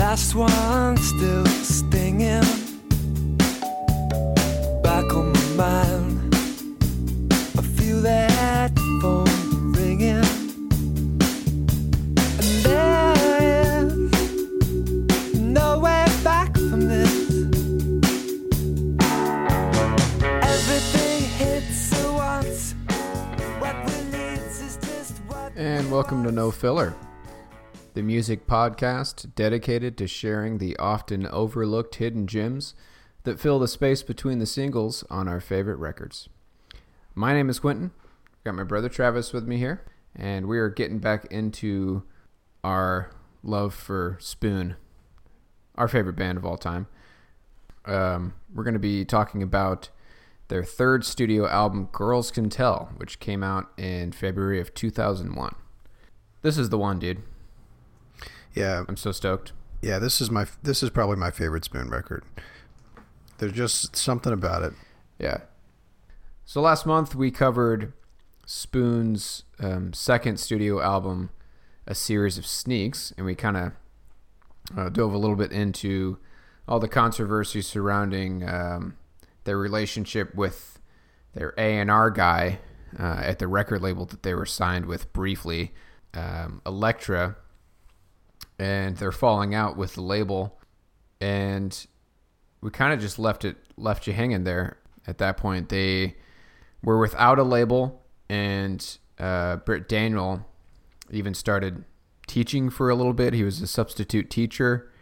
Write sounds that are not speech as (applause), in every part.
Last one still stinging. Back on my mind. I feel that phone ringing. And there is no way back from this. Everything hits at once. What we need is just what. And welcome to No Filler, the music podcast dedicated to sharing the often overlooked hidden gems that fill the space between the singles on our favorite records. My name is Quentin. Got my brother Travis with me here, and we are getting back into our love for Spoon, our favorite band of all time. Um, we're going to be talking about their third studio album, Girls Can Tell, which came out in February of 2001. This is the one, dude. Yeah, I'm so stoked. yeah. This is my this is probably my favorite Spoon record. There's just something about it. Yeah. So last month we covered Spoon's um, second studio album, A Series of Sneaks, and we kind of uh, dove a little bit into all the controversy surrounding um, their relationship with their A&R guy uh, at the record label that they were signed with briefly, um, Elektra, and they're falling out with the label. And we kind of just left it left you hanging there at that point. They were without a label, and uh, Britt Daniel even started teaching for a little bit. He was a substitute teacher.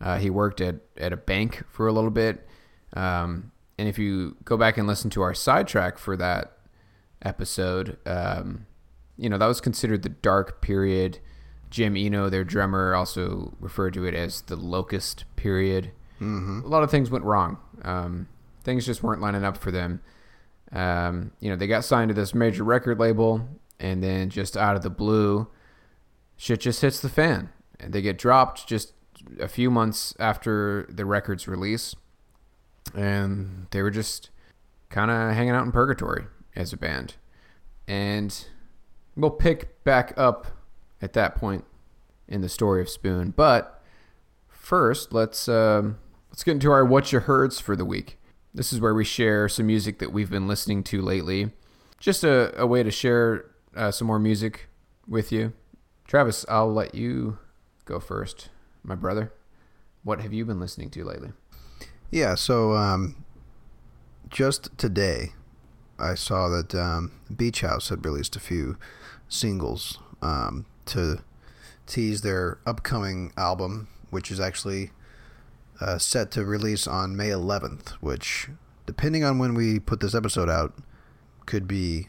Uh, he worked at, at a bank for a little bit. Um, and if you go back and listen to our sidetrack for that episode, um, you know, that was considered the dark period. Jim Eno, their drummer, also referred to it as the locust period. Mm-hmm. A lot of things went wrong. Um, things just weren't lining up for them. Um, you know, they got signed to this major record label, and then just out of the blue, shit just hits the fan. And they get dropped just a few months after the record's release. And they were just kind of hanging out in purgatory as a band. And we'll pick back up at that point in the story of Spoon. But first, let's um, let's get into our what you heards for the week. This is where we share some music that we've been listening to lately. Just a, a way to share uh, some more music with you. Travis, I'll let you go first, my brother. What have you been listening to lately? Yeah. So um, just today, I saw that um, Beach House had released a few singles um, to tease their upcoming album, which is actually uh, set to release on May 11th, which, depending on when we put this episode out, could be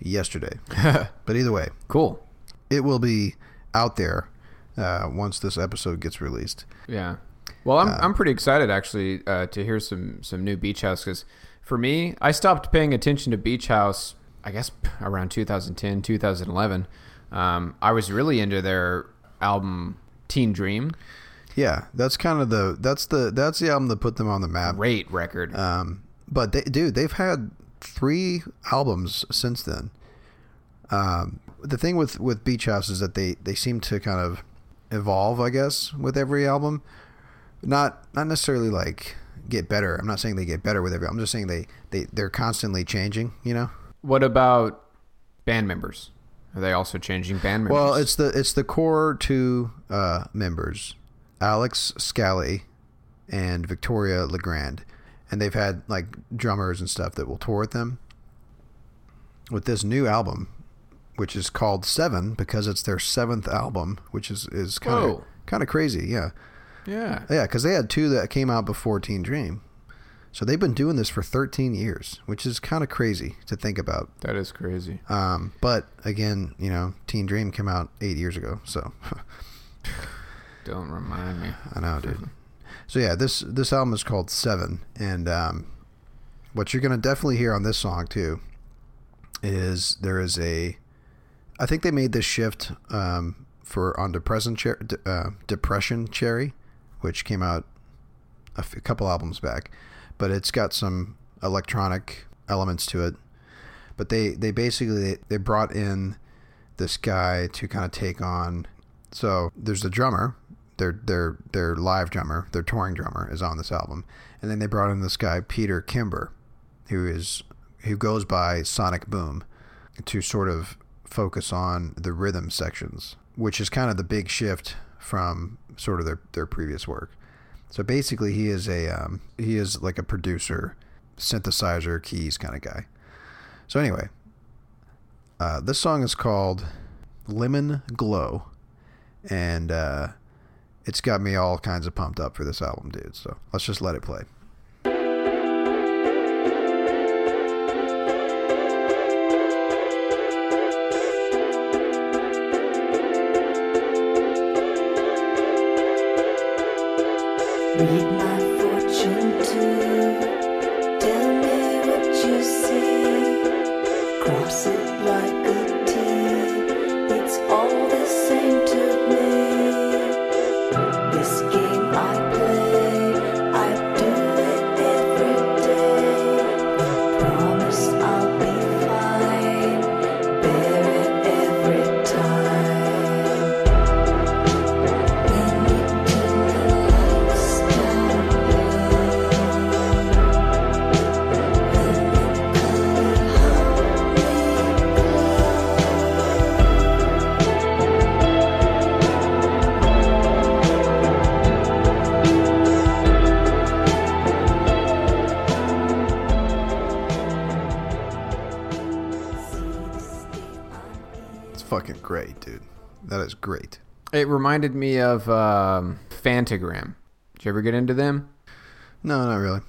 yesterday. (laughs) but either way, Cool. it will be out there uh, once this episode gets released. Yeah. Well, I'm I'm pretty excited actually uh, to hear some some new Beach House because for me, I stopped paying attention to Beach House. I guess around 2010, 2011. Um, I was really into their album Teen Dream. Yeah, that's kind of the that's the that's the album that put them on the map. Great record. Um, but they, dude, they've had three albums since then. Um, the thing with with Beach House is that they they seem to kind of evolve, I guess, with every album. Not not necessarily like get better. I'm not saying they get better with every. I'm just saying they they they're constantly changing. You know. What about band members? Are they also changing band members? Well, it's the it's the core two uh, members, Alex Scally and Victoria Legrand, and they've had like drummers and stuff that will tour with them. With this new album, which is called Seven because it's their seventh album, which is is kind of kind of crazy. Yeah, yeah. yeah, because they had two that came out before Teen Dream, so they've been doing this for 13 years, which is kind of crazy to think about. That is crazy. Um, but again, you know, Teen Dream came out eight years ago, so Don't remind me. (laughs) I know, dude. So yeah, this this album is called Seven, and um, what you're gonna definitely hear on this song too is there is a, I think they made this shift um, for on Depression Cher- uh, Depression Cherry, which came out a, f- a couple albums back, but it's got some electronic elements to it. But they they basically they brought in this guy to kind of take on. So there's the drummer, their their their live drummer, their touring drummer is on this album, and then they brought in this guy Peter Kember, who is who goes by Sonic Boom, to sort of focus on the rhythm sections, which is kind of the big shift from sort of their their previous work. So basically, he is a um, he is like a producer, synthesizer, keys kind of guy. So anyway, uh, this song is called "Lemon Glow," and uh, it's got me all kinds of pumped up for this album, dude. So let's just let it play. Read my reminded me of um, Phantogram. Did you ever get into them? No, not really.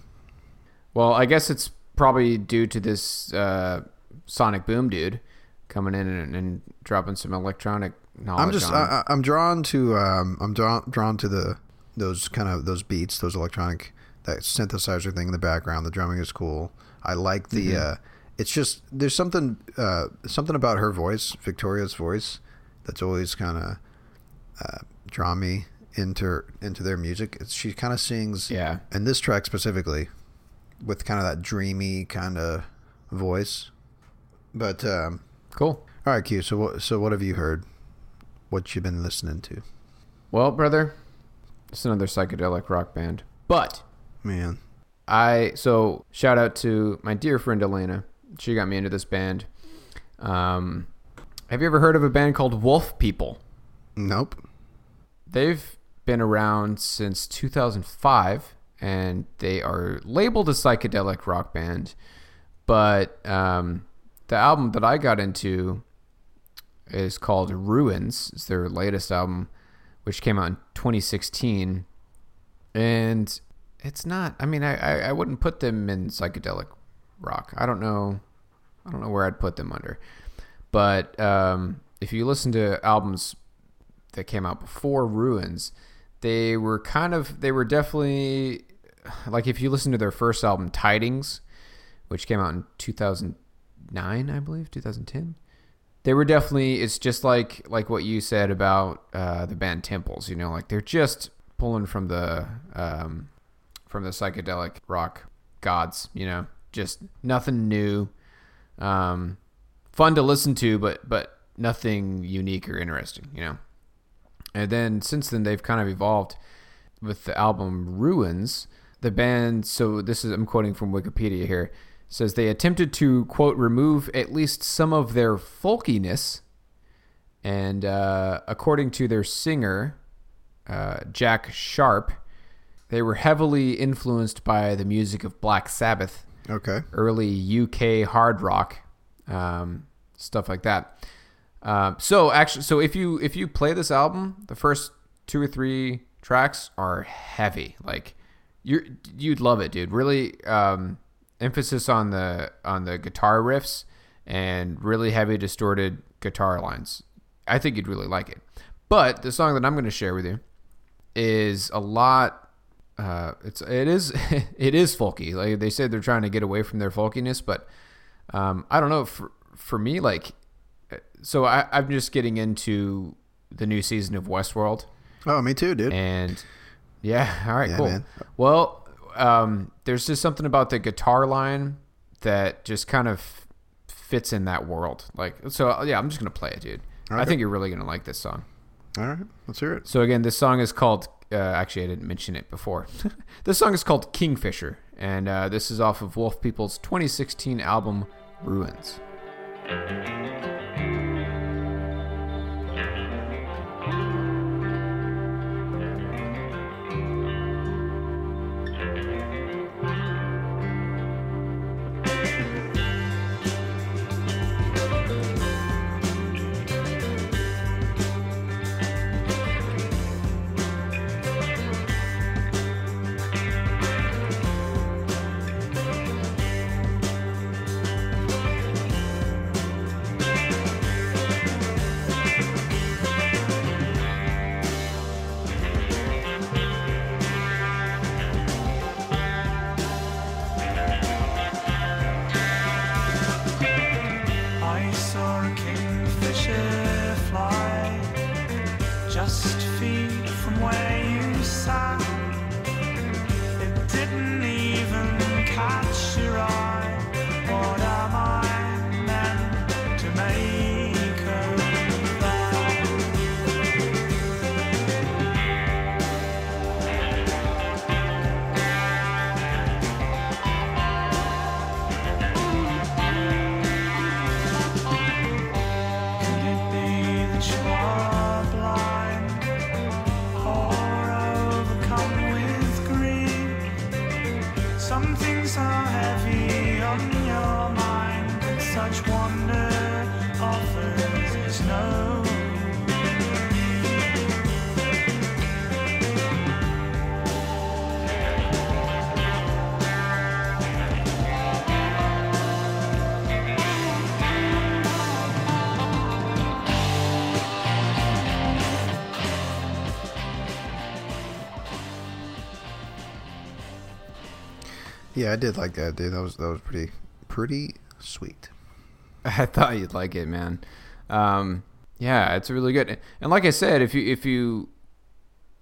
Well, I guess it's probably due to this uh, Sonic Boom dude coming in and, and dropping some electronic knowledge. I'm just. I, I'm drawn to um I'm drawn drawn to the those kind of those beats, those electronic that synthesizer thing in the background. The drumming is cool. I like the uh it's just there's something uh something about her voice, Victoria's voice that's always kind of uh drawn me into into their music. It's, she kind of sings Yeah. and this track specifically with kind of that dreamy kind of voice. But um cool. all right, Q. So what? So what have you heard? What you been listening to? Well, brother, it's another psychedelic rock band. But Man, I so shout out to my dear friend Elena. She got me into this band. Um, have you ever heard of a band called Wolf People? nope. They've been around since 2005, and they are labeled a psychedelic rock band. But um, the album that I got into is called Ruins. It's their latest album, which came out in 2016, and it's not. I mean, I, I, I wouldn't put them in psychedelic rock. I don't know. I don't know where I'd put them under. But um, if you listen to albums that came out before Ruins, they were kind of they were definitely like if you listen to their first album Tidings, which came out in 2009, I believe, 2010. They were definitely it's just like like what you said about uh, the band Temples, you know, like they're just pulling from the um, from the psychedelic rock gods, you know. just nothing new. Um, fun to listen to, but but nothing unique or interesting, you know. And then since then, they've kind of evolved with the album Ruins. The band, so this is I'm quoting from Wikipedia here, says they attempted to quote remove at least some of their folkiness, and uh, according to their singer uh, Jack Sharp, they were heavily influenced by the music of Black Sabbath Okay. early UK hard rock, um, stuff like that. Um, so actually, so if you if you play this album, the first two or three tracks are heavy. Like you you'd love it, dude. Really um, emphasis on the on the guitar riffs and really heavy distorted guitar lines. I think you'd really like it. But the song that I'm going to share with you is a lot uh, it's it is (laughs) it is folky. Like they said, they're trying to get away from their folkiness, but um, I don't know. For for me, like, so I, I'm just getting into the new season of Westworld, Oh, me too, dude. and yeah, (laughs) all right, Yeah, cool. man. Well, um, there's just something about the guitar line that just kind of fits in that world. Like, so yeah, I'm just gonna play it, dude. I think you're really gonna like this song. All right, let's hear it. So again, this song is called. Uh, actually, I didn't mention it before. (laughs) this song is called Kingfisher, and uh, this is off of Wolf People's 2016 album Ruins. Yeah, I did like that, dude. That was that was pretty pretty sweet. (laughs) I thought you'd like it, man. Um, yeah, it's really good. And like I said, if you if you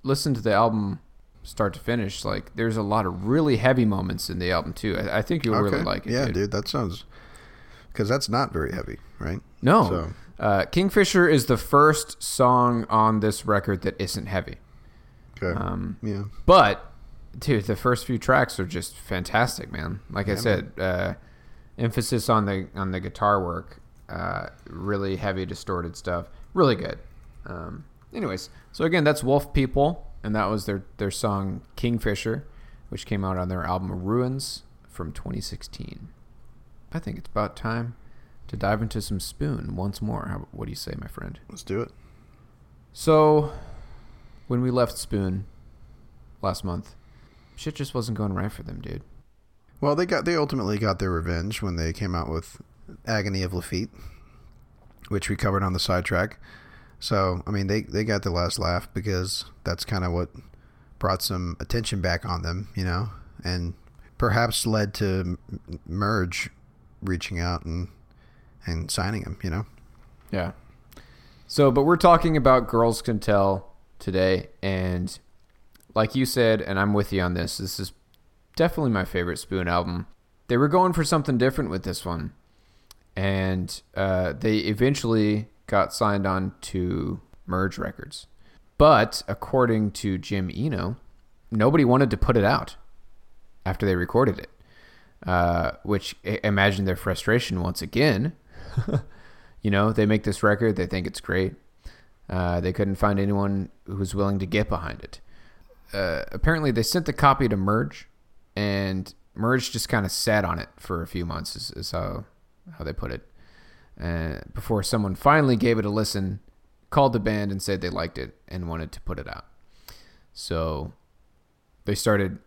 listen to the album start to finish, like there's a lot of really heavy moments in the album too. I, I think you'll really like it. yeah, dude. dude. That sounds because that's not very heavy, right? No, So- uh, Kingfisher is the first song on this record that isn't heavy. Okay. Um, yeah. But dude, the first few tracks are just fantastic, man. Like I said, uh, emphasis on the on the guitar work, uh, really heavy distorted stuff, really good. Um, anyways, so again, that's Wolf People, and that was their their song Kingfisher, which came out on their album Ruins from 2016. I think it's about time to dive into some Spoon once more. How, what do you say, my friend? Let's do it. So, when we left Spoon last month, shit just wasn't going right for them, dude. Well, they got they ultimately got their revenge when they came out with Agony of Laffitte, which we covered on the sidetrack. So, I mean, they they got the last laugh because that's kind of what brought some attention back on them, you know, and perhaps led to Merge reaching out and and signing him, you know. Yeah. So, but we're talking about Girls Can Tell today, and like you said, and I'm with you on this, this is definitely my favorite Spoon album. they were going for something different with this one, and uh, they eventually got signed on to Merge Records. But according to Jim Eno, nobody wanted to put it out after they recorded it, uh, which imagine their frustration once again. (laughs) you know, they make this record, they think it's great. Uh, they couldn't find anyone who was willing to get behind it. Uh, apparently, they sent the copy to Merge, and Merge just kind of sat on it for a few months, is, is how how they put it. Uh, before someone finally gave it a listen, called the band and said they liked it and wanted to put it out. So they started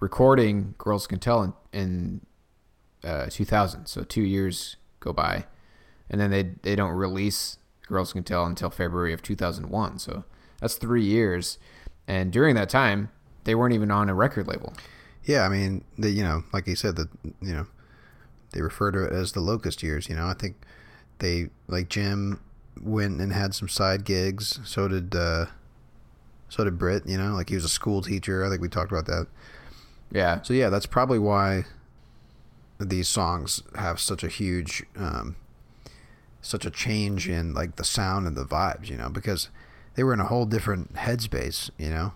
recording Girls Can Tell in, in uh, 2000. So two years go by, and then they they don't release Girls Can Tell until February of 2001. So that's three years, and during that time, they weren't even on a record label. Yeah, I mean, the you know, like you said, that you know, they refer to it as the locust years. You know, I think they like Jim went and had some side gigs. So did uh, so did Britt. You know, like he was a school teacher. I think we talked about that. Yeah, So yeah, that's probably why these songs have such a huge, um, such a change in like the sound and the vibes. You know, because they were in a whole different headspace. You know,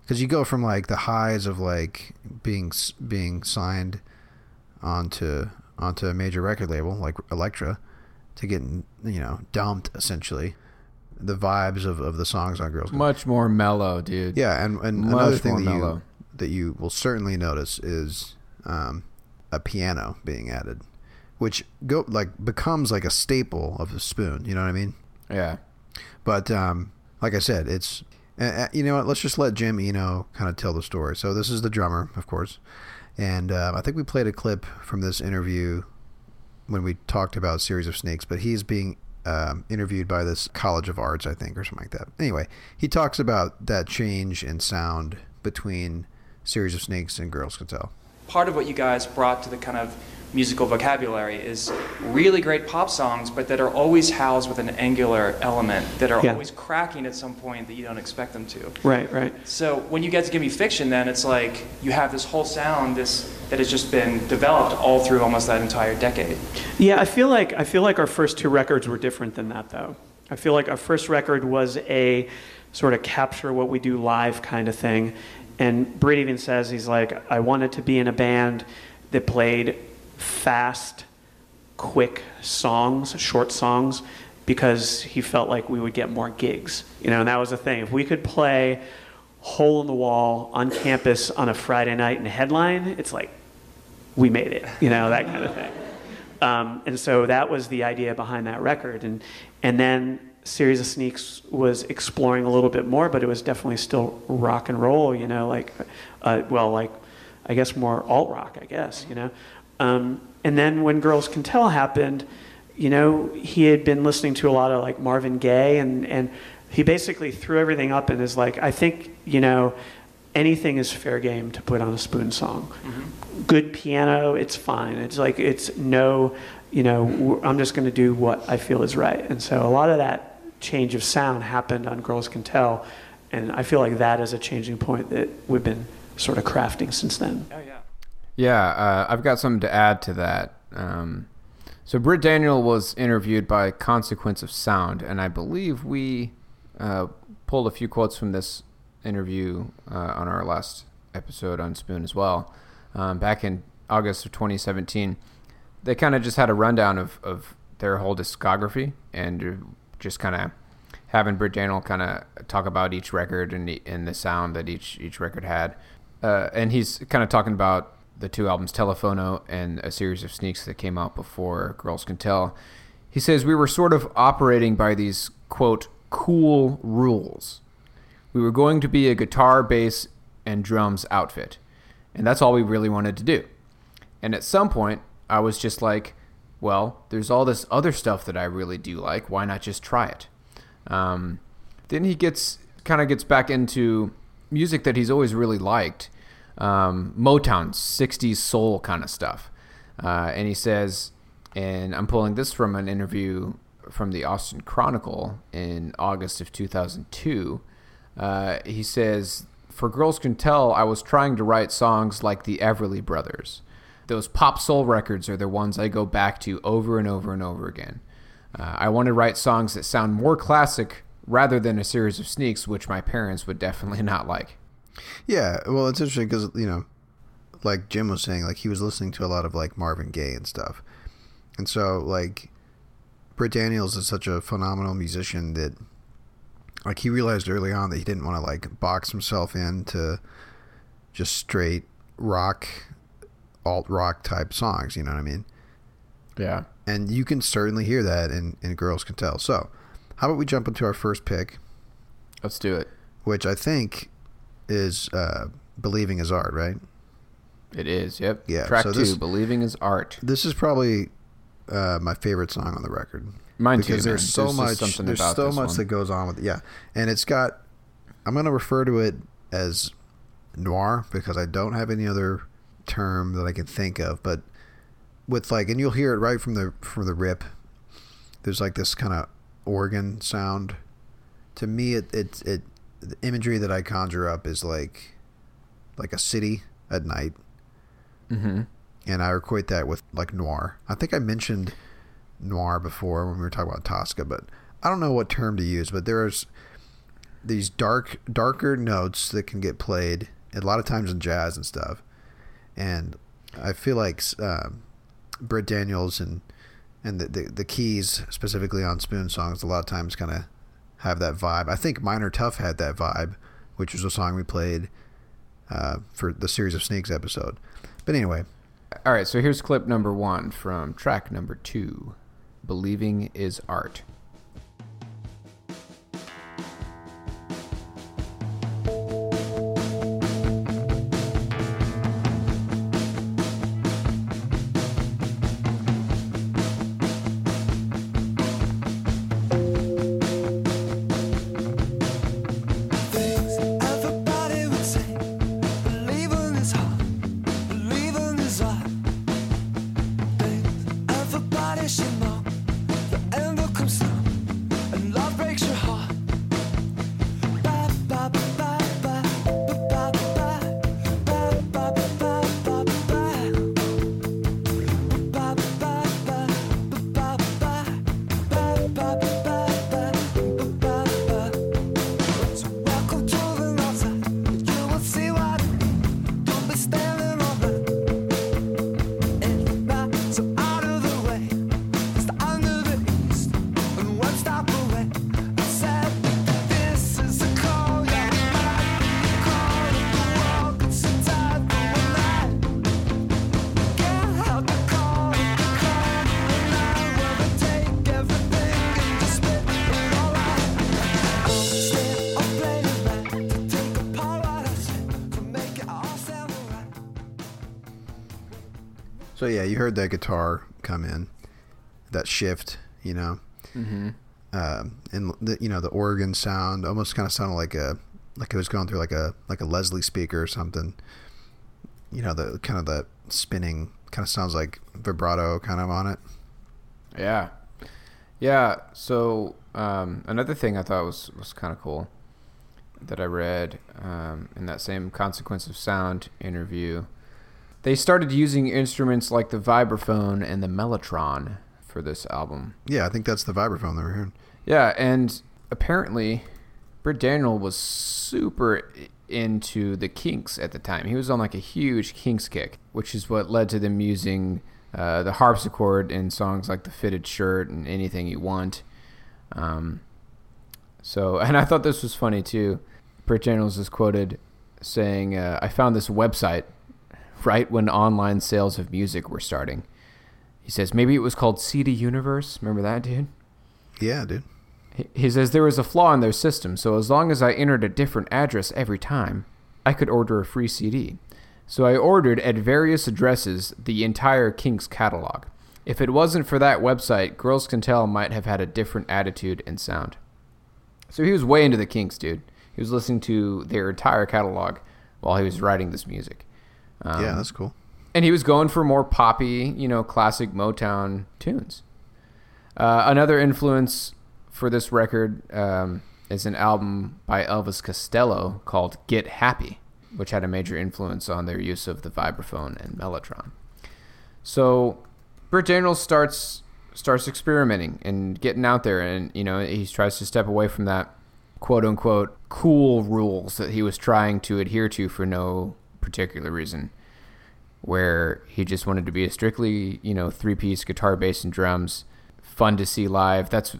because you go from like the highs of like being being signed onto onto a major record label like Elektra to getting you know dumped essentially. The vibes of, of the songs on Girls. Much more mellow, dude. yeah, and, and Much another thing that you, that you will certainly notice is um, a piano being added, which go like becomes like a staple of the spoon. You know what I mean? yeah. But um, like I said, it's uh, you know what? Let's just let Jim Eno kind of tell the story. So this is the drummer, of course, and uh, I think we played a clip from this interview when we talked about Series of Snakes. But he's being um, interviewed by this College of Arts, I think, or something like that. Anyway, he talks about that change in sound between Series of Snakes and Girls Can Tell. Part of what you guys brought to the kind of musical vocabulary is really great pop songs, but that are always housed with an angular element, that are Yeah. always cracking at some point that you don't expect them to. Right, right. So when you get to Gimme Fiction, then it's like you have this whole sound this that has just been developed all through almost that entire decade. Yeah, I feel like I feel like our first two records were different than that though. I feel like our first record was a sort of capture what we do live kind of thing. And Britt even says he's like, I wanted to be in a band that played fast, quick songs, short songs, because he felt like we would get more gigs. You know, and that was the thing. If we could play hole in the wall on campus on a Friday night and headline, it's like we made it, you know, that kind of thing. Um, and so that was the idea behind that record. And, and then Series of Sneaks was exploring a little bit more, but it was definitely still rock and roll, you know, like, uh, well, like, I guess more alt rock, I guess, you know. Um, and then when Girls Can Tell happened, you know, he had been listening to a lot of like Marvin Gaye, and, and he basically threw everything up and is like, I think, you know, anything is fair game to put on a spoon song. Good piano, it's fine. It's like, it's no, you know, I'm just going to do what I feel is right. And so a lot of that change of sound happened on Girls Can Tell. And I feel like that is a changing point that we've been sort of crafting since then. Oh yeah. Yeah, uh, I've got something to add to that. Um, so Britt Daniel was interviewed by Consequence of Sound, and I believe we uh, pulled a few quotes from this interview uh, on our last episode on Spoon as well. Um, back in August of 2017, they kind of just had a rundown of, of their whole discography and uh, just kind of having Britt Daniel kind of talk about each record and the, and the sound that each each record had. Uh, and he's kind of talking about the two albums, Telephono and a series of sneaks that came out before Girls Can Tell. He says we were sort of operating by these quote cool rules. We were going to be a guitar, bass, and drums outfit, and that's all we really wanted to do. And at some point, I was just like, well, there's all this other stuff that I really do like. Why not just try it? Um, then he gets kind of gets back into music that he's always really liked, um, Motown, '60s soul kind of stuff. Uh, and he says, and I'm pulling this from an interview from the Austin Chronicle in August of 2002. Uh, he says, "For Girls Can Tell, I was trying to write songs like the Everly Brothers." Those pop soul records are the ones I go back to over and over and over again. Uh, I want to write songs that sound more classic rather than a series of sneaks, which my parents would definitely (laughs) not like. Yeah, well, it's interesting because you know, like Jim was saying, like he was listening to a lot of like Marvin Gaye and stuff, and so like Britt Daniels is such a phenomenal musician that like he realized early on that he didn't want to like box himself into just straight rock, alt rock type songs. You know what I mean? Yeah. And you can certainly hear that in in Girls Can Tell. So, how about we jump into our first pick, Let's do it. which I think is uh, "Believing Is Art," right? It is. Yep. Yeah, Track so two. this- Believing is art. This is probably uh, my favorite song on the record. Mine too, because there's man. so There's much. something There's so much one. that goes on with it. yeah, and it's got. I'm going to refer to it as noir because I don't have any other term that I can think of, but with like, and you'll hear it right from the from the rip. There's like this kind of organ sound. To me, it it it the imagery that I conjure up is like like a city at night Mm-hmm. and I equate that with like noir. I think I mentioned noir before when we were talking about Tosca, but I don't know what term to use. But there's these dark, darker notes that can get played a lot of times in jazz and stuff, and I feel like um, Britt Daniels and and the, the the keys specifically on Spoon songs a lot of times kind of have that vibe. I think Minor Tough had that vibe, which was a song we played uh, for the series of Snakes episode. But anyway, All right. So here's clip number one from track number two. Believing is art. So yeah, you heard that guitar come in, that shift, you know, Mm-hmm. um, and the, you know the organ sound almost kind of sounded like a like it was going through like a like a Leslie speaker or something. You know the kind of the spinning kind of sounds like vibrato kind of on it. Yeah. Yeah. So um, another thing I thought was, was kind of cool that I read um, in that same Consequence of Sound interview, they started using instruments like the vibraphone and the mellotron for this album. Yeah, I think that's the vibraphone that we're hearing. Yeah, and apparently, Britt Daniel was super into the Kinks at the time. He was on like a huge Kinks kick, which is what led to them using uh, the harpsichord in songs like "The Fitted Shirt" and "Anything You Want." Um, so, (laughs) and I thought this was funny too. Britt Daniels is quoted saying, uh, "I found this website right when online sales of music were starting." He says maybe it was called CD Universe. Remember that, dude? Yeah, dude. He- says there was a flaw in their system, so as long as I entered a different address every time, I could order a free CD. So I ordered at various addresses the entire Kinks catalog. If it wasn't for that website, Girls Can Tell might have had a different attitude and sound. So he was way into the Kinks, dude. He was listening to their entire catalog while he was writing this music. Um, yeah, that's cool. and he was going for more poppy, you know, classic Motown tunes. Uh, another influence for this record um, is an album by Elvis Costello called "Get Happy," which had a major influence on their use of the vibraphone and mellotron. So Britt Daniels starts starts experimenting and getting out there, and you know he tries to step away from that quote unquote cool rules that he was trying to adhere to for no particular reason, where he just wanted to be a strictly you know three piece guitar, bass, and drums, fun to see live. That's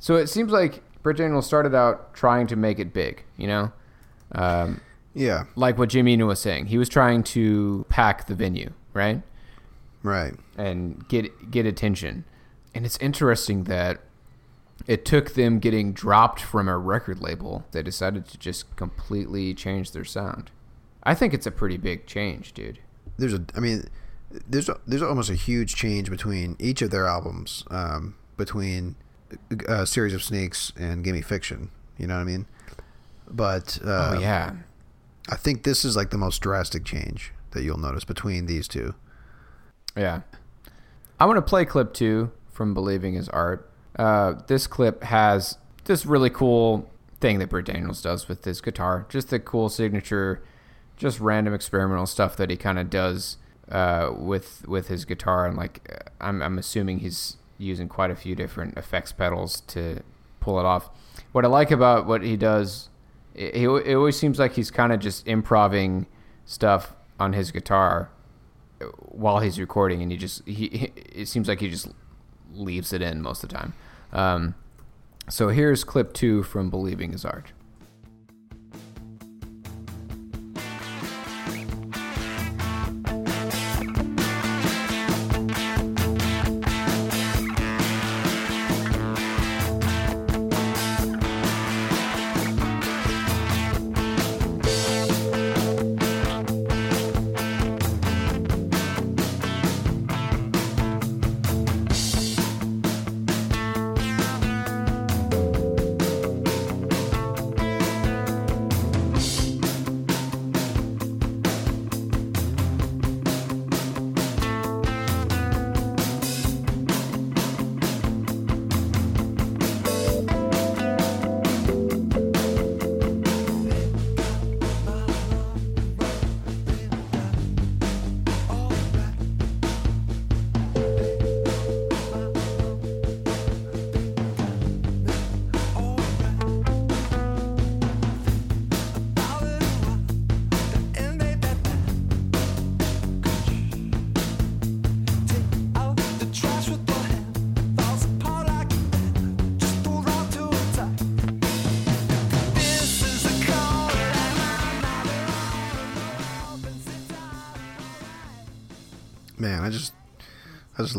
so it seems like Britt Daniels started out trying to make it big, you know. Um, Yeah, like what Jimmy Eno was saying, he was trying to pack the venue, right? right. and get get attention. And it's interesting that it took them getting dropped from a record label. They decided to just completely change their sound. I think it's a pretty big change, dude. There's a, I mean, there's a, there's almost a huge change between each of their albums, um, between uh, Series of Snakes and Gimme Fiction. You know what I mean? But uh, oh yeah. I think this is like the most drastic change that you'll notice between these two. Yeah. I want to play clip two from Believing is Art. Uh, this clip has this really cool thing that Britt Daniels does with his guitar. Just the cool signature, just random experimental stuff that he kind of does uh, with with his guitar. And like, uh, I'm, I'm assuming he's using quite a few different effects pedals to pull it off. What I like about what he does, it, it always seems like he's kind of just improving stuff on his guitar while he's recording, and he just he, he it seems like he just leaves it in most of the time. Um, so here's clip two from "Believing Is Art."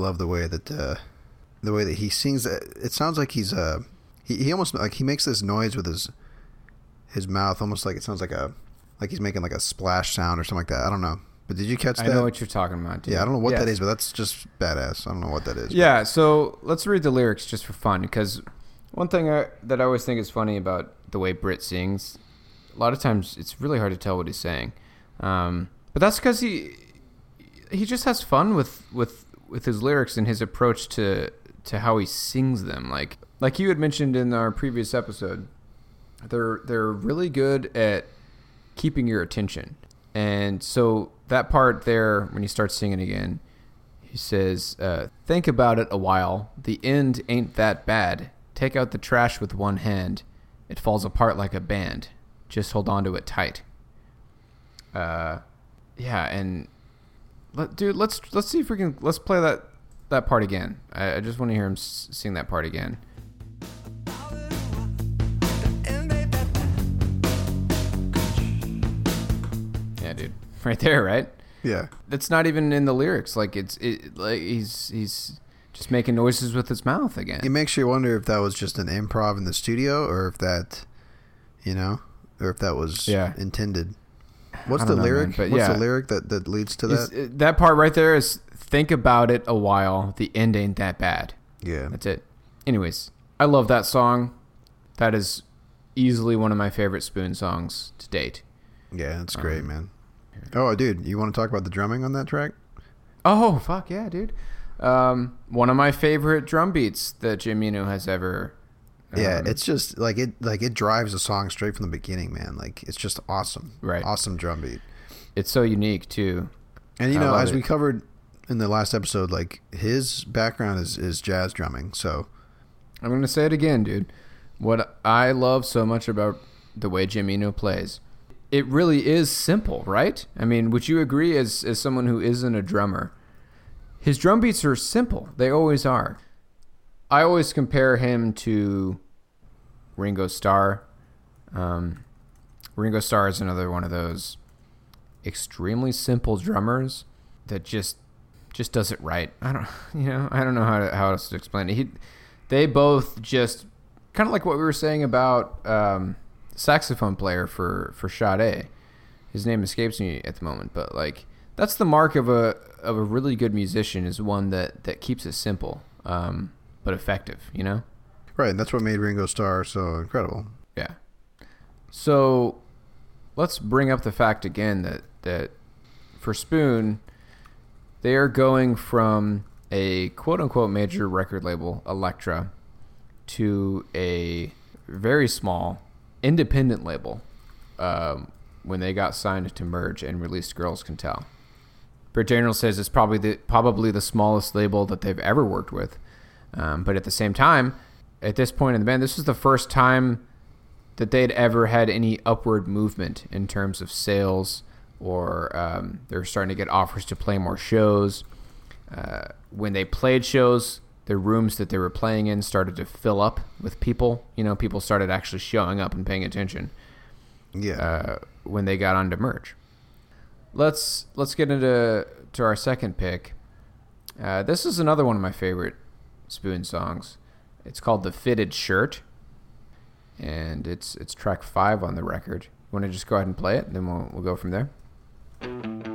Love the way that, uh, the way that he sings. It sounds like he's, uh, he, he almost like he makes this noise with his, his mouth, almost like it sounds like a, like he's making like a splash sound or something like that. I don't know. But did you catch I that? know what you're talking about. Dude. yeah, I don't know what that Yes. is, but that's just badass. I don't know what that is. Yeah, so let's read the lyrics just for fun because one thing I, that I always think is funny about the way Britt sings, a lot of times it's really hard to tell what he's saying. Um, but that's because he he just has fun with, with with his lyrics and his approach to to how he sings them. Like like you had mentioned in our previous episode, they're they're really good at keeping your attention. And so that part there, when he starts singing again, he says, uh, Think about it a while. The end ain't that bad. Take out the trash with one hand. It falls apart like a band. Just hold on to it tight. Uh, yeah, and let, dude, let's let's see if we can let's play that that part again. I, I just want to hear him s- sing that part again. Yeah, dude, (laughs) right there, right? Yeah. that's not even in the lyrics. Like it's it like he's he's just making noises with his mouth again. It makes you wonder if that was just an improv in the studio or if that, you know, or if that was Yeah. intended. What's the know, lyric? man, but What's yeah. the lyric that, that leads to that? that part right there is think about it a while. The end ain't that bad. yeah. That's it. Anyways, I love that song. That is easily one of my favorite Spoon songs to date. Yeah, that's great, Um, man. Oh, dude, you want to talk about the drumming on that track? Oh fuck yeah, dude! Um, one of my favorite drum beats that Jim Eno has ever. Yeah, um, it's just like it like it drives the song straight from the beginning, man. Like it's just awesome. Right. Awesome drum beat. it's so unique too. And you I know, as we covered in the last episode, like his background is is jazz drumming. So I'm going to say it again, dude. What I love so much about the way Jim Eno plays, it really is simple, right? I mean, would you agree as, as someone who isn't a drummer? His drum beats are simple. They always are. I always compare him to Ringo Starr. Um, Ringo Starr is another one of those extremely simple drummers that just just does it right. I don't, (laughs) you know, I don't know how to, how else to explain it. He, they both just kind of like what we were saying about um, saxophone player for for Sade. His name escapes me at the moment, but like that's the mark of a of a really good musician is one that that keeps it simple, um, but effective. You know. right, and that's what made Ringo Starr so incredible. Yeah. So let's bring up the fact again that that for Spoon, they are going from a quote unquote major record label, Elektra, to a very small independent label um, when they got signed to merge and released Girls Can Tell. Britt Daniels says it's probably the probably the smallest label that they've ever worked with, um, but at the same time, at this point in the band, this is the first time that they'd ever had any upward movement in terms of sales, or um, they're starting to get offers to play more shows. Uh, when they played shows, the rooms that they were playing in started to fill up with people. You know, people started actually showing up and paying attention Yeah. uh, when they got onto Merge. Let's let's get into to our second pick. Uh, this is another one of my favorite Spoon songs. It's called "The Fitted Shirt," and it's it's track five on the record. Want to just go ahead and play it, and then we'll we'll go from there.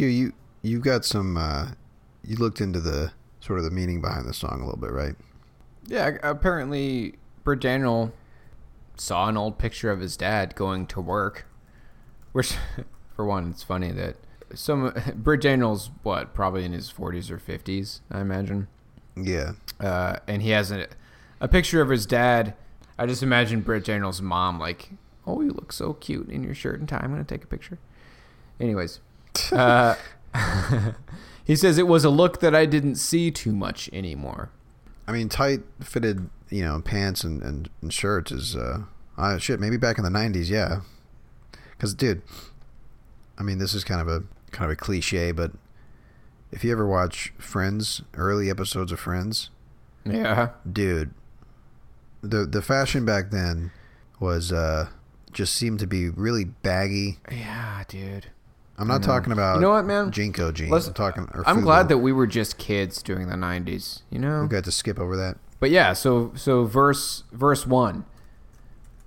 Q, you you got some. Uh, you looked into the sort of the meaning behind the song a little bit, right? Yeah, apparently Britt Daniel saw an old picture of his dad going to work, which, (laughs) for one, it's funny that some (laughs) Britt Daniel's what probably in his 40s or 50s, I imagine, Yeah. uh, and he has a a picture of his dad. I just imagine Britt Daniel's mom like, "Oh, you look so cute in your shirt and tie. I'm gonna take a picture." Anyways, uh, (laughs) he says it was a look that I didn't see too much anymore. I mean, tight fitted, you know, pants and, and, and shirts is, uh, uh, shit, maybe back in the 90s, yeah. Because, dude, I mean, this is kind of a kind of a cliche, but if you ever watch Friends, early episodes of Friends, Yeah. dude, the the fashion back then was uh, just seemed to be really baggy. Yeah, dude. I'm not talking about You know what, man? JNCO jeans. Let's- I'm talking. Or I'm glad that we were just kids during the '90s. You know. we got to skip over that. But yeah, so so verse verse one.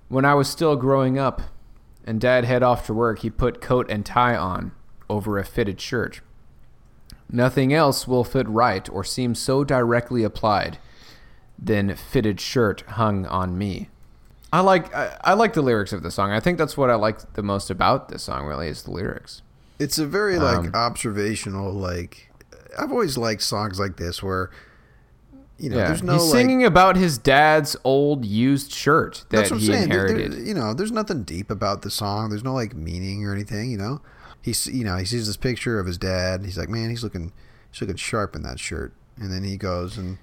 When I was still growing up, and Dad head off to work, he put coat and tie on over a fitted shirt. Nothing else will fit right or seem so directly applied than fitted shirt hung on me. I like I, I like the lyrics of the song. I think that's what I like the most about this song. Really, is the lyrics. It's a very like Um, observational. Like I've always liked songs like this where you know yeah, there's no he's like, singing about his dad's old used shirt that That's what I'm he saying. There- there- inherited. you know, there's nothing deep about the song. There's no like meaning or anything. You know, he's you know he sees this picture of his dad. He's like, man, he's looking he's looking sharp in that shirt. And then he goes and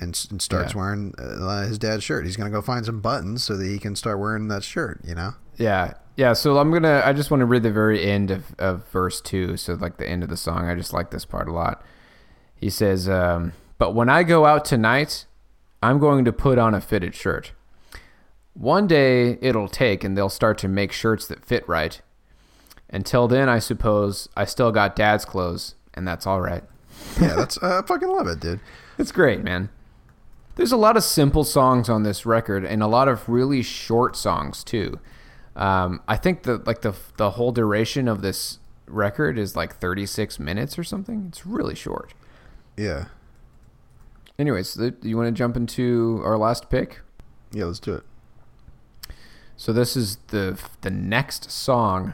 and, and starts Yeah. wearing uh, his dad's shirt. He's gonna go find some buttons so that he can start wearing that shirt. You know. Yeah, yeah. So I'm gonna. I just want to read the very end of, of verse two. So like the end of the song. I just like this part a lot. He says, um, "But when I go out tonight, I'm going to put on a fitted shirt. One day it'll take, and they'll start to make shirts that fit right. Until then, I suppose I still got dad's clothes, and that's all right. (laughs) Yeah, that's I fucking love it, dude. It's great, man. There's a lot of simple songs on this record, and a lot of really short songs too. Um, I think the like the the whole duration of this record is like 36 minutes or something. It's really short. Yeah, Anyways, the, you want to jump into our last pick? yeah. Let's do it. So this is the the next song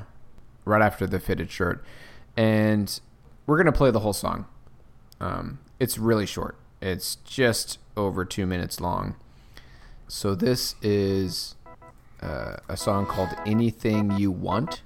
right after the fitted shirt, and we're gonna play the whole song. Um, it's really short. It's just over two minutes long. So this is uh, a song called "Anything You Want."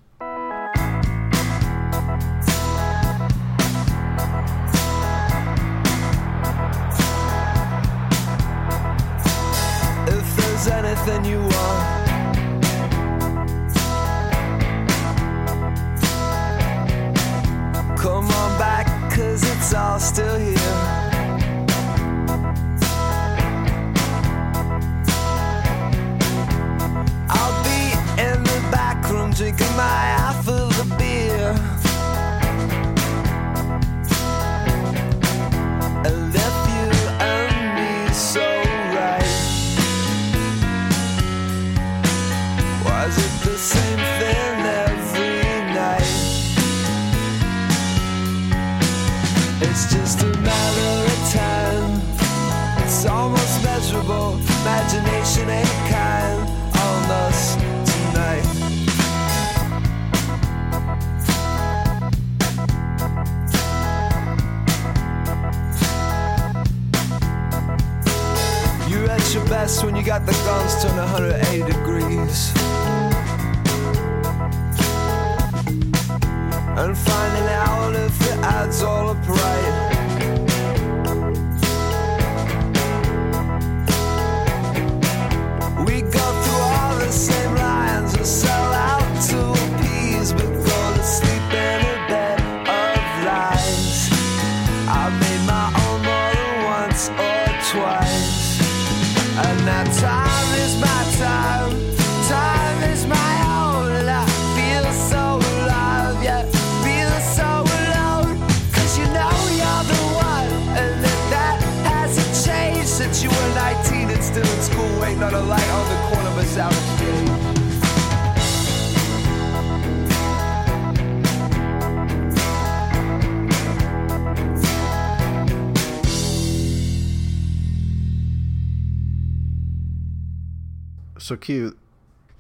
So cute.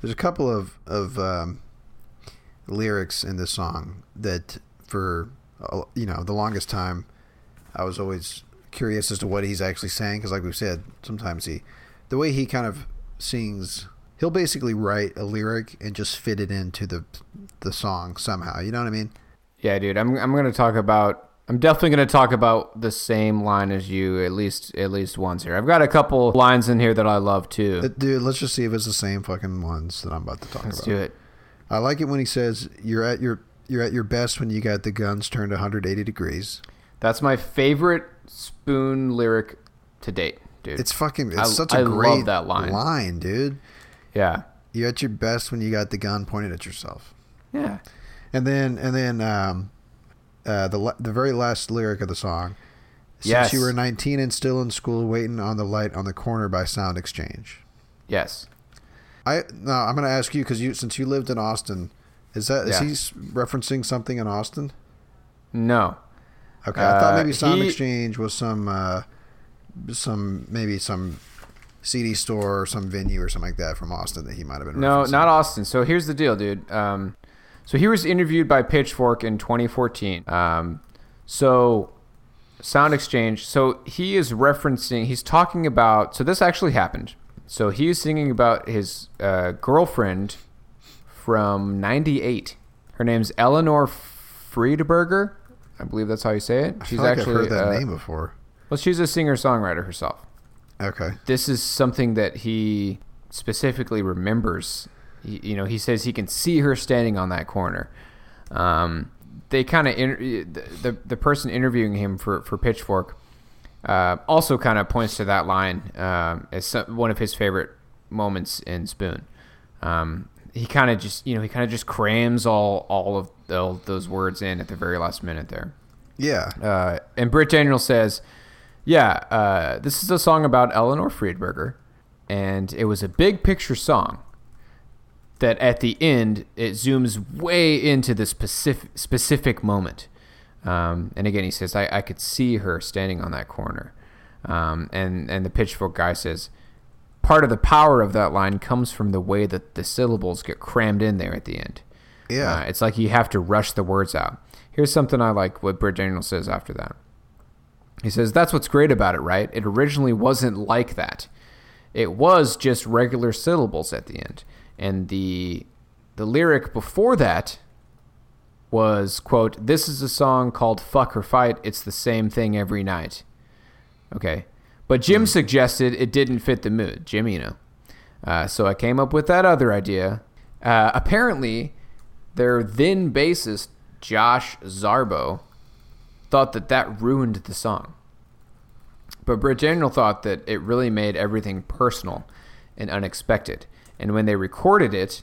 There's a couple of of um, lyrics in this song that, for you know, the longest time, I was always curious as to what he's actually saying because, like we said, sometimes he, the way he kind of sings, he'll basically write a lyric and just fit it into the the song somehow. You know what I mean? Yeah, dude. I'm I'm gonna talk about. I'm definitely gonna talk about the same line as you at least at least once here. I've got a couple lines in here that I love too. Uh, Dude, let's just see if it's the same fucking ones that I'm about to talk Let's about. do it. I like it when he says, "You're at your you're at your best when you got the guns turned 180 degrees." That's my favorite spoon lyric to date, dude. It's fucking. It's I- such a I love great that line. Line, dude. yeah, You're at your best when you got the gun pointed at yourself. yeah. And then and then um, uh, the the very last lyric of the song. Since Yes. you were 19 and still in school, waiting on the light on the corner by Sound Exchange. Yes. I no, I'm gonna ask you because you since you lived in Austin, is that is Yeah. he referencing something in Austin? No. Okay, I thought Uh, maybe Sound he- Exchange was some, uh, some maybe some CD store or some venue or something like that from Austin that he might have been. No, not Austin. So here's the deal, dude. Um, so he was interviewed by Pitchfork in 2014. Um, so Sound Exchange. So he is referencing. He's talking about. So this actually happened. So he is singing about his uh, girlfriend from '98. Her name's Eleanor Friedberger. I believe that's how you say it. She's like actually I've heard that uh, name before. well, she's a singer songwriter herself Okay. this is something that he specifically remembers. You know, he says he can see her standing on that corner. Um, they kind of inter- the, the the person interviewing him for for Pitchfork uh, also kind of points to that line um, as some, one of his favorite moments in Spoon. Um, he kind of just you know he kind of just crams all all of all those words in at the very last minute there. Yeah. Uh, and Britt Daniel says, "Yeah, uh, this is a song about Eleanor Friedberger, and it was a big picture song. That at the end it zooms way into the specific specific moment. Um, and again, he says, I, I could see her standing on that corner. Um, and and the pitchfork guy says, part of the power of that line comes from the way that the syllables get crammed in there at the end. Yeah. Uh, it's like you have to rush the words out. Here's something I like what Britt Daniel says after that. He says, That's what's great about it, right? It originally wasn't like that. It was just regular syllables at the end. And the the lyric before that was, quote, This is a song called Fuck or Fight. It's the same thing every night. Okay. But Jim suggested it didn't fit the mood. Jim, you know. Uh, so I came up with that other idea. Uh, apparently, their then bassist, Josh Zarbo, thought that that ruined the song. But Britt Daniel thought that it really made everything personal and unexpected. And when they recorded it,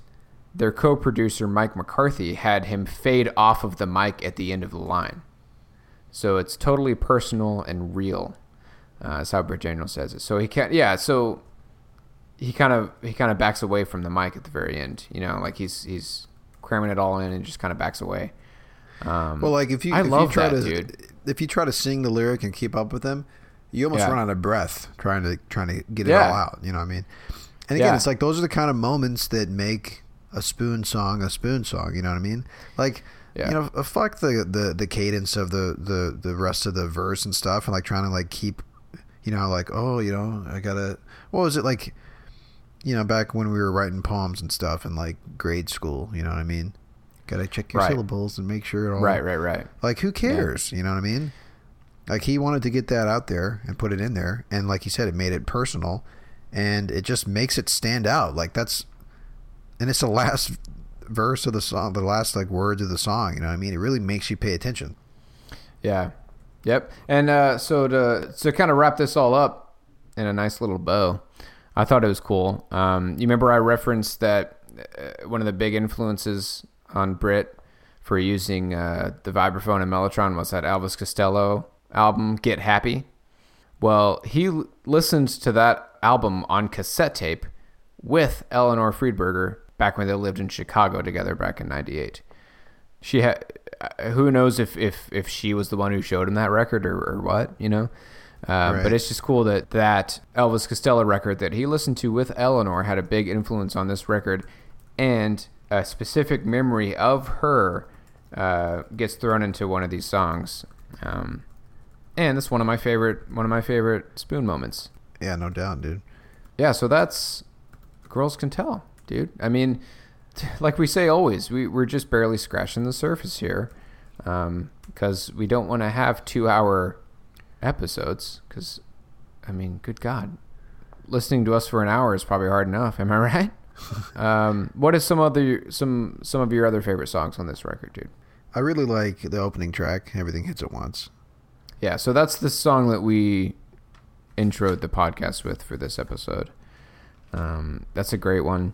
their co producer, Mike McCarthy, had him fade off of the mic at the end of the line. So it's totally personal and real. Uh, that's how Britt Daniel says it. So he can't, yeah, so he kind of he kind of backs away from the mic at the very end. You know, like he's he's cramming it all in and just kind of backs away. Um, Well, like if you I if love you try that, to dude. if you try to sing the lyric and keep up with them, you almost Yeah. run out of breath trying to trying to get it Yeah. all out. You know what I mean? And again, Yeah. it's like those are the kind of moments that make a spoon song a spoon song. You know what I mean? Like. Yeah. You know, fuck the, the, the cadence of the, the, the rest of the verse and stuff, and like trying to like keep, you know, like oh, you know, I gotta. What was it like? You know, back when we were writing poems and stuff in like grade school. You know what I mean? Gotta check your Right. syllables and make sure it all right, right, right. like, who cares? You know what I mean? Like, he wanted to get that out there and put it in there. And, like he said, it made it personal. And it just makes it stand out. Like, that's. And it's the last verse of the song, the last, like, words of the song. You know what I mean? It really makes you pay attention. Yeah. Yep. And uh, so to to kind of wrap this all up in a nice little bow, I thought it was cool. Um, you remember I referenced that uh, one of the big influences on Britt for using uh, the vibraphone and mellotron was that Elvis Costello album Get Happy. Well, he l- listened to that album on cassette tape with Eleanor Friedberger back when they lived in Chicago together back in '98 she had who knows if, if if she was the one who showed him that record or, or what you know? Um, Right. but it's just cool that that elvis costello record that he listened to with eleanor had a big influence on this record and a specific memory of her uh, gets thrown into one of these songs. Um, and that's one of my favorite one of my favorite spoon moments Yeah, no doubt, dude. yeah, so that's girls can tell, dude. I mean, (laughs) like we say always, we we're just barely scratching the surface here, because we don't want to have two-hour episodes. Because, I mean, good God, listening to us for an hour is probably hard enough. Am I (laughs) right? um, what is some other some some of your other favorite songs on this record, dude? I really like the opening track, Everything Hits at Once. Yeah, so that's the song that we introed the podcast with for this episode. Um, that's a great one.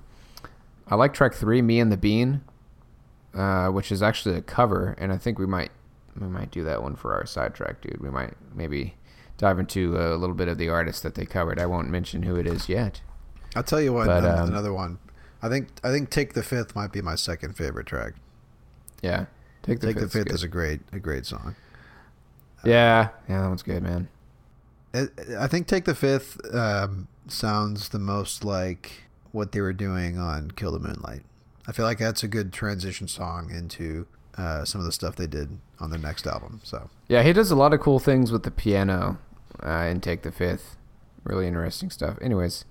I like track three, "Me and the Bean," uh, which is actually a cover, and I think we might we might do that one for our sidetrack, dude. We might maybe dive into a little bit of the artist that they covered. I won't mention who it is yet. I'll tell you what, But, um, another one. I think I think Take the Fifth might be my second favorite track. Yeah, take the Take the Fifth good. is a great a great song. Yeah, yeah, that one's good, man. I think Take the Fifth um, sounds the most like what they were doing on Kill the Moonlight. I feel like that's a good transition song into uh, some of the stuff they did on their next album. So Yeah, he does a lot of cool things with the piano uh, in Take the Fifth. Really interesting stuff. Anyways,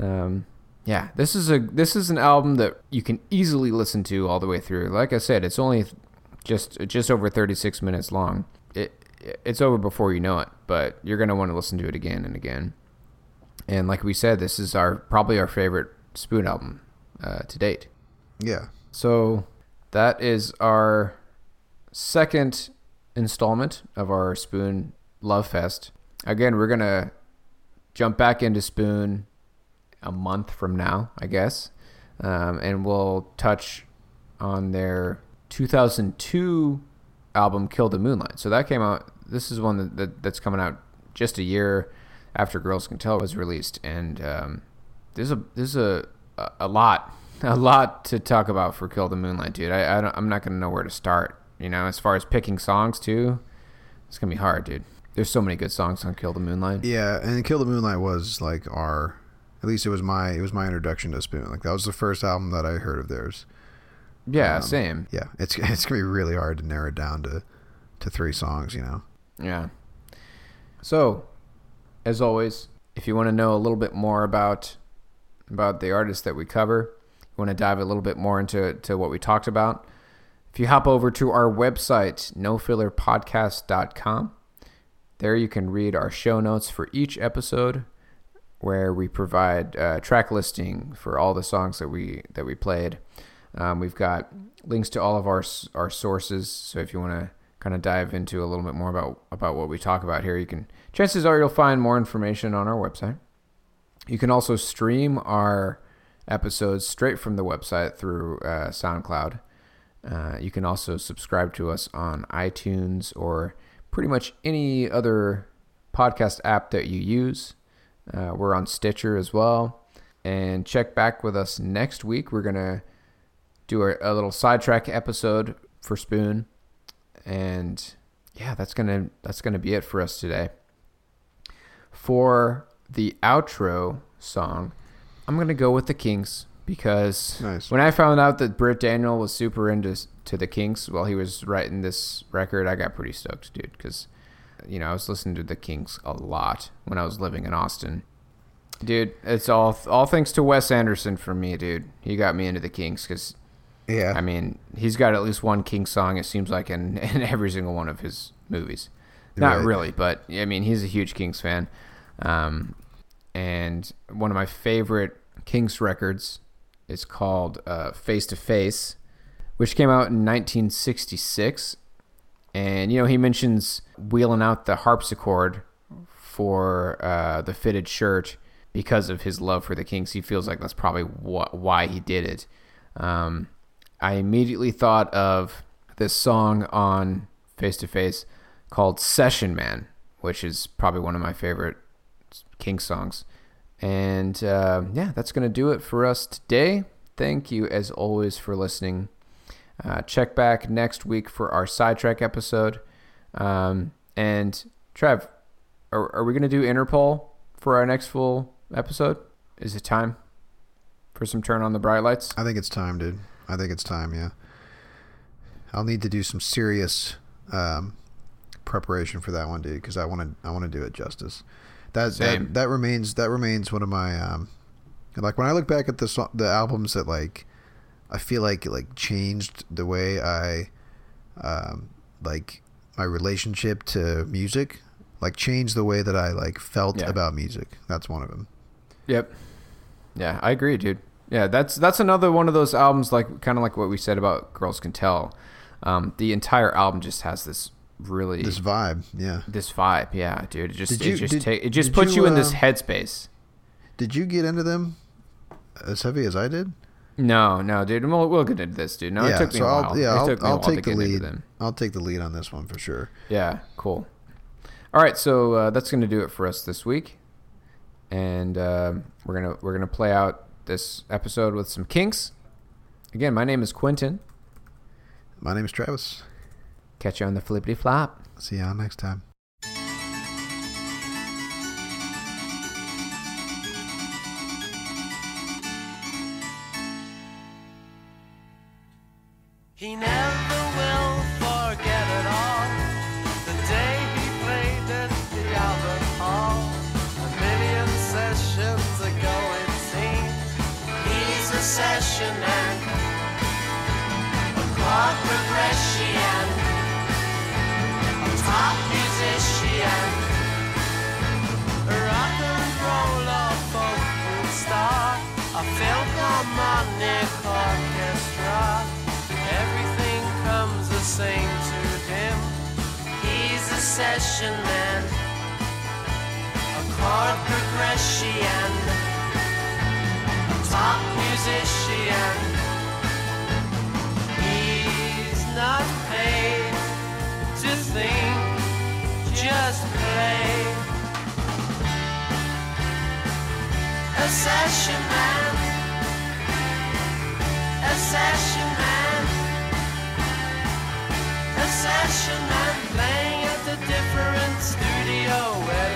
um, yeah, this is a this is an album that you can easily listen to all the way through. Like I said, it's only just just over 36 minutes long. It it's over before you know it, but you're gonna want to listen to it again and again. And like we said, this is our probably our favorite Spoon album uh, to date. yeah, So that is our second installment of our Spoon Love Fest. Again, we're gonna jump back into Spoon a month from now, I guess, um, and we'll touch on their 2002 album "Kill the Moonlight." So that came out. This is one that, that that's coming out just a year after "Girls Can Tell" was released, and um, there's a there's a a- lot (laughs) a lot to talk about for "Kill the Moonlight," dude. I, I don't, I'm not gonna know where to start. You know, as far as picking songs too, it's gonna be hard, dude. There's so many good songs on "Kill the Moonlight." yeah. And Kill the Moonlight was like our, at least it was my it was my introduction to Spoon. Like that was the first album that I heard of theirs. Yeah, Um, same. Yeah, it's (laughs) it's gonna be really hard to narrow it down to to three songs. You know. Yeah. So, as always, if you want to know a little bit more about about the artists that we cover, you want to dive a little bit more into to what we talked about, if you hop over to our website, nofillerpodcast.com, there you can read our show notes for each episode, where we provide uh, track listing for all the songs that we that we played. Um, we've got links to all of our our sources, so if you want to kind of dive into a little bit more about about what we talk about here, you can. Chances are you'll find more information on our website. You can also stream our episodes straight from the website through uh, SoundCloud. Uh, you can also subscribe to us on iTunes or pretty much any other podcast app that you use. Uh, we're on Stitcher as well. And check back with us next week. We're going to do a, a little sidetrack episode for Spoon. And yeah, that's going to that's to be it for us today. For the outro song, I'm going to go with the Kinks because Nice. when I found out that Britt Daniel was super into to the Kinks while he was writing this record, I got pretty stoked, dude. Because you know I was listening to the Kinks a lot when I was living in Austin. Dude, it's all all thanks to Wes Anderson for me, dude. He got me into the Kinks because Yeah. I mean he's got at least one Kinks song. It seems like in (laughs) in every single one of his movies. Not Right. really, but I mean he's a huge Kinks fan. Um, and one of my favorite Kinks records is called uh, Face to Face, which came out in 1966. And you know he mentions wheeling out the harpsichord for uh, the fitted shirt because of his love for the Kinks. He feels like that's probably wh- why he did it. Um, I immediately thought of this song on Face to Face called Session Man, which is probably one of my favorite Kinks songs. And uh, yeah, that's going to do it for us today. Thank you, as always, for listening. Uh, check back next week for our sidetrack episode. Um, and Trev, are, are we going to do Interpol for our next full episode? Is it time for some turn on the bright lights? I think it's time, dude. I think it's time. Yeah. I'll need to do some serious um, preparation for that one, dude, because I want to. I want to do it justice. That, that that remains that remains one of my um, like when I look back at the so- the albums that like I feel like like changed the way I um, like my relationship to music, like changed the way that I like felt Yeah. about music. That's one of them. Yep. Yeah, I agree, dude. Yeah, that's that's another one of those albums, like kind of like what we said about Girls Can Tell. Um, the entire album just has this really This vibe, yeah. this vibe. Yeah, dude. It just you- it just did- ta- it just puts you, you, in this uh, headspace. Did you get into them as heavy as I did? No, no, dude. We'll, we'll get into this, dude. No, it took me a while. I'll, yeah, it I'll, took me a I'll while to take the get lead. them. I'll take the lead on this one for sure. Yeah, cool. All right, so uh, that's gonna do it for us this week, and uh, we're gonna we're gonna play out this episode with some kinks. Again, my name is Quentin. My name is Travis. Catch you on the flippity flop. See y'all next time. Man, a chord progression, a top musician. He's not paid to think, just play. A session man, a session man. A session man playing at the different studio every